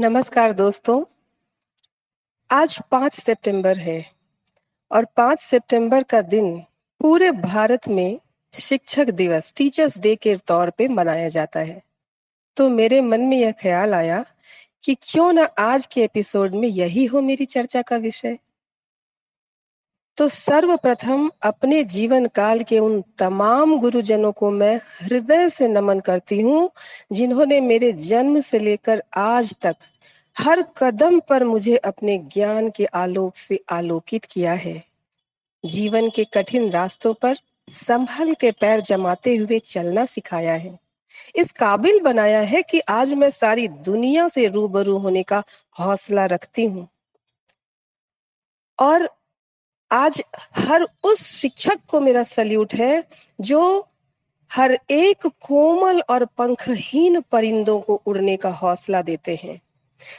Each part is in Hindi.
नमस्कार दोस्तों। आज पाँच सितंबर है और पाँच सितंबर का दिन पूरे भारत में शिक्षक दिवस टीचर्स डे के तौर पे मनाया जाता है। तो मेरे मन में यह ख्याल आया कि क्यों ना आज के एपिसोड में यही हो मेरी चर्चा का विषय। तो सर्वप्रथम अपने जीवन काल के उन तमाम गुरुजनों को मैं हृदय से नमन करती हूँ, जिन्होंने मेरे जन्म से लेकर आज तक हर कदम पर मुझे अपने ज्ञान के आलोक से आलोकित किया है। जीवन के कठिन रास्तों पर संभल के पैर जमाते हुए चलना सिखाया है। इस काबिल बनाया है कि आज मैं सारी दुनिया से रूबरू होने का हौसला रखती हूँ। और आज हर उस शिक्षक को मेरा सल्यूट है जो हर एक कोमल और पंखहीन परिंदों को उड़ने का हौसला देते हैं,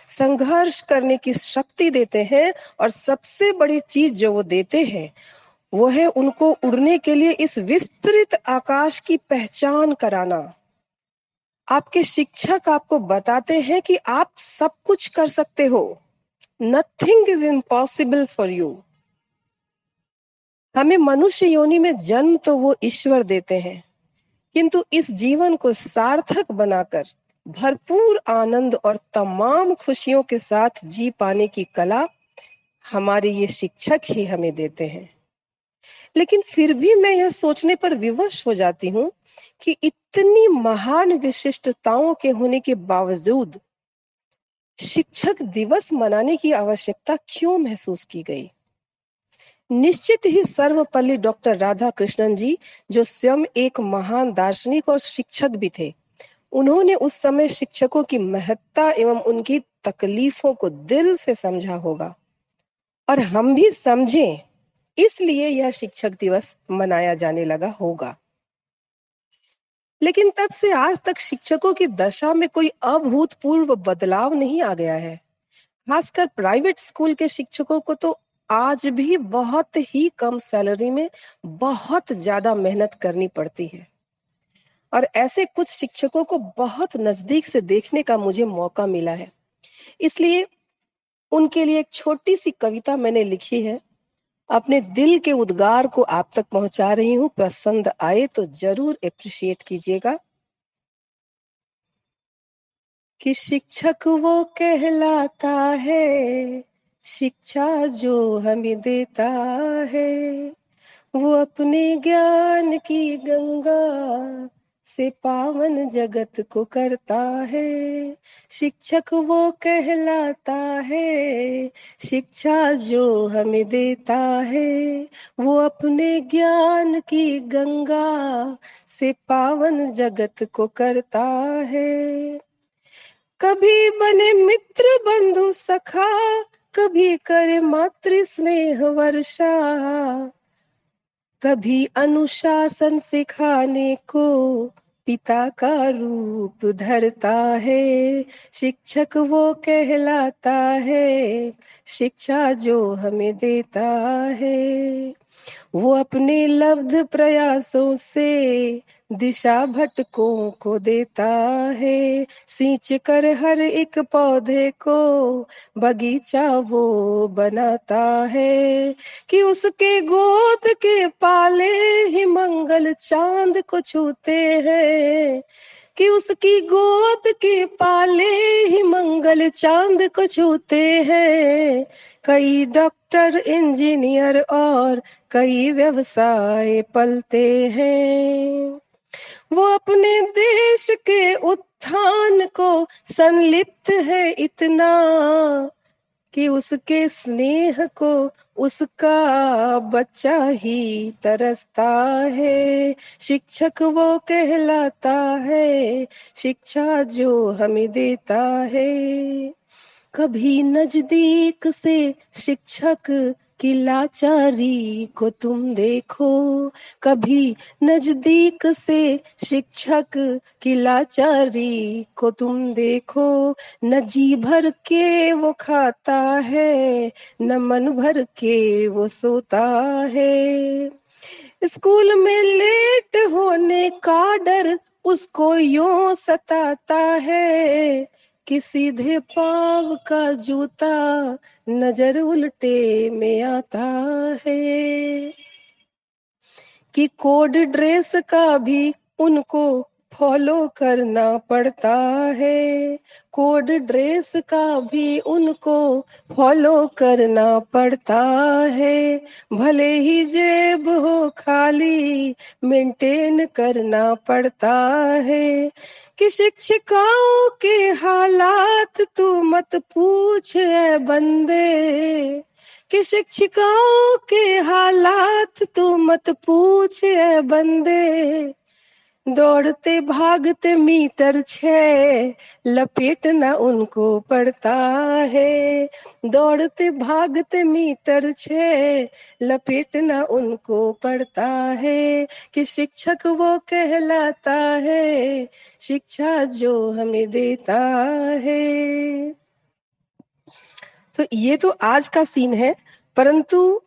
संघर्ष करने की शक्ति देते हैं और सबसे बड़ी चीज़ जो वो देते हैं, वो है उनको उड़ने के लिए इस विस्तृत आकाश की पहचान कराना। आपके शिक्षक आपको बताते हैं कि आप सब कुछ कर सकते हो। Nothing is impossible for you हमें मनुष्य योनि में जन्म तो वो ईश्वर देते हैं। किंतु इस जीवन को सार्थक बनाकर, भरपूर आनंद और तमाम खुशियों के साथ जी पाने की कला हमारे ये शिक्षक ही हमें देते हैं। लेकिन फिर भी मैं यह सोचने पर विवश हो जाती हूँ कि इतनी महान विशिष्टताओं के होने के बावजूद शिक्षक दिवस मनाने की आवश्यकता क्यों महसूस की गई? निश्चित ही सर्वपल्ली डॉक्टर राधा कृष्णन जी, जो स्वयं एक महान दार्शनिक और शिक्षक भी थे। उन्होंने उस समय शिक्षकों की महत्ता एवं उनकी तकलीफों को दिल से समझा होगा। और हम भी समझें, इसलिए यह शिक्षक दिवस मनाया जाने लगा होगा। लेकिन तब से आज तक शिक्षकों की दशा में कोई अभूतपूर्व बदलाव नहीं आ गया है। खासकर प्राइवेट स्कूल के शिक्षकों को तो आज भी बहुत ही कम सैलरी में बहुत ज़्यादा मेहनत करनी पड़ती है। और ऐसे कुछ शिक्षकों को बहुत नज़दीक से देखने का मुझे मौका मिला है। इसलिए उनके लिए एक छोटी सी कविता मैंने लिखी है। अपने दिल के उद्गार को आप तक पहुँचा रही हूँ। पसंद आए तो ज़रूर अप्रिशिएट कीजिएगा। कि शिक्षक वो कहलाता है शिक्षा जो हमें देता है, वो अपने ज्ञान की गंगा से पावन जगत को करता है। शिक्षक वो कहलाता है, शिक्षा जो हमें देता है, वो अपने ज्ञान की गंगा से पावन जगत को करता है। कभी बने मित्र बंधु सखा कभी कर मातृ स्नेह वर्षा, कभी अनुशासन सिखाने को पिता का रूप धरता है। शिक्षक वो कहलाता है, शिक्षा जो हमें देता है। वो अपने लब्ध प्रयासों से दिशा भटकों को देता है। सींच कर हर एक पौधे को बगीचा वो बनाता है कि उसके गोद के पाले ही मंगल चाँद को छूते हैं। कि उसकी गोद के पाले मंगल चाँद को छूते हैं। कई डॉक्टर, इंजीनियर और कई व्यवसाय पलते हैं। वो अपने देश के उत्थान को संलिप्त है इतना। कि उसके स्नेह को उसका बच्चा ही तरसता है। शिक्षक वो कहलाता है, शिक्षा जो हमें देता है। कभी नज़दीक से शिक्षक की लाचारी को तुम देखो। कभी नज़दीक से शिक्षक की लाचारी को तुम देखो। न जी भर के वो खाता है, न मन भर के वो सोता है। स्कूल में लेट होने का डर उसको यो सताता है। कि सीधे पाव का जूता नज़र उल्टे में आता है। कि कोड ड्रेस का भी उनको फॉलो करना पड़ता है। कोड ड्रेस का भी उनको फॉलो करना पड़ता है। भले ही जेब हो खाली, मेंटेन करना पड़ता है। कि शिक्षिकाओं के हालात तू मत पूछ है बंदे। कि शिक्षिकाओं के हालात तू मत पूछ है बंदे। दौड़ते भागते मीटर छे लपेटना उनको पड़ता है। दौड़ते भागते मीटर छे लपेटना उनको पड़ता है। कि शिक्षक वो कहलाता है, शिक्षा जो हमें देता है। तो ये तो आज का सीन है, परंतु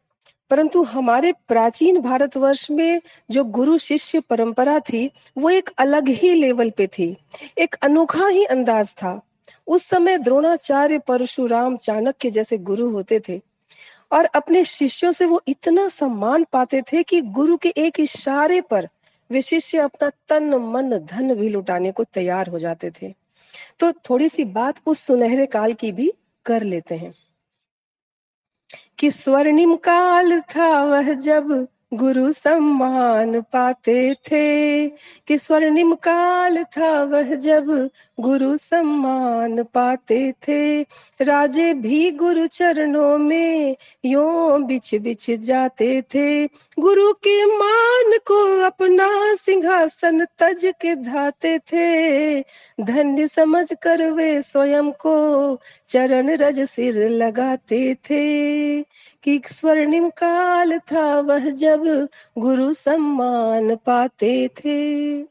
परंतु हमारे प्राचीन भारतवर्ष में जो गुरु शिष्य परंपरा थी, वो एक अलग ही लेवल पे थी। एक अनोखा ही अंदाज था। उस समय द्रोणाचार्य परशुराम चाणक्य जैसे गुरु होते थे और अपने शिष्यों से वो इतना सम्मान पाते थे कि गुरु के एक इशारे पर वे शिष्य अपना तन, मन, धन भी लुटाने को तैयार हो जाते थे। तो थोड़ी सी बात उस सुनहरे काल की भी कर लेते हैं। कि स्वर्णिम काल था वह जब गुरु सम्मान पाते थे कि स्वर्णिम काल था वह जब गुरु सम्मान पाते थे। राजे भी गुरु चरणों में यो बिछ बिछ जाते थे। गुरु के मान को अपना सिंहासन तज के धाते थे। धन्य समझ कर वे स्वयं को चरण रज सिर लगाते थे। कि स्वर्णिम काल था वह जब गुरु सम्मान पाते थे।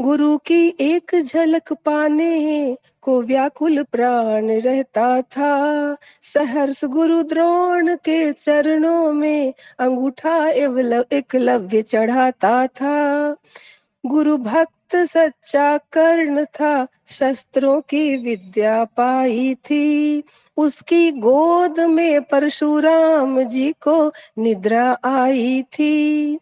गुरु की एक झलक पाने को व्याकुल प्राण रहता था। सहर्ष गुरु द्रोण के चरणों में अंगूठा एकलव्य चढ़ाता था। गुरु भक्त सच्चा कर्ण था, शस्त्रों की विद्या पाई थी। उसकी गोद में परशुराम जी को निद्रा आई थी।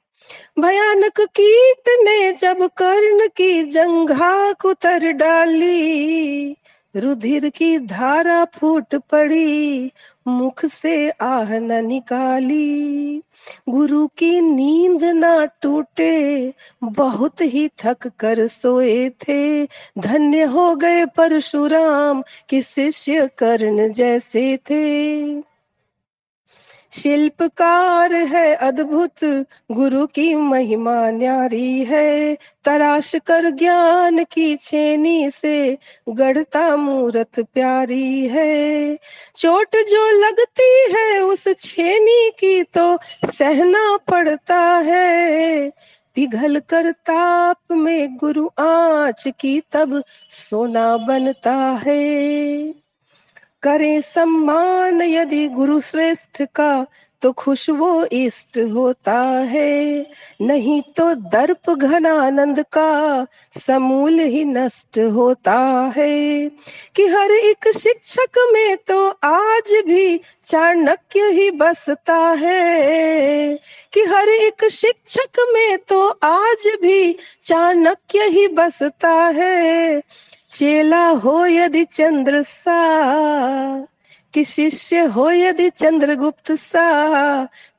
भयानक कीट ने जब कर्ण की जंघा कुतर डाली, रुधिर की धारा फूट पड़ी मुख से आह न निकाली। गुरु की नींद ना टूटे, बहुत ही थक कर सोए थे। धन्य हो गए परशुराम, कि शिष्य कर्ण जैसे थे। शिल्पकार है, अद्भुत गुरु की महिमा न्यारी है। तराश कर ज्ञान की छेनी से गढ़ता मूरत प्यारी है। चोट जो लगती है, उस छेनी की तो सहना पड़ता है। पिघल कर ताप में गुरु आँच की तब सोना बनता है। करे सम्मान, यदि गुरु श्रेष्ठ का तो खुश वो इष्ट होता है। नहीं तो दर्प घनानंद का, समूल ही नष्ट होता है। कि हर एक शिक्षक में तो आज भी चाणक्य ही बसता है। कि हर एक शिक्षक में तो आज भी चाणक्य ही बसता है। चेला हो यदि चंद्र सा कि शिष्य हो यदि चंद्रगुप्त सा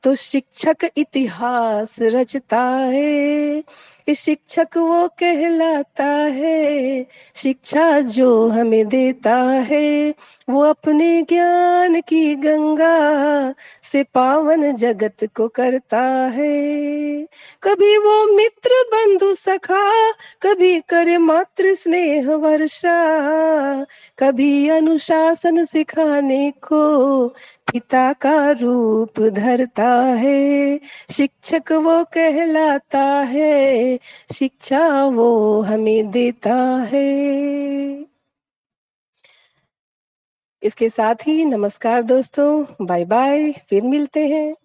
तो शिक्षक इतिहास रचता है। शिक्षक वो कहलाता है, शिक्षा जो हमें देता है। वो अपने ज्ञान की गंगा से पावन जगत को करता है। कभी वो मित्र बंधु सखा, कभी करे मातृ स्नेह वर्षा, कभी अनुशासन सिखाने को पिता का रूप धरता है। शिक्षक वो कहलाता है शिक्षा वो हमें देता है। इसके साथ ही नमस्कार दोस्तों बाय बाय फिर मिलते हैं।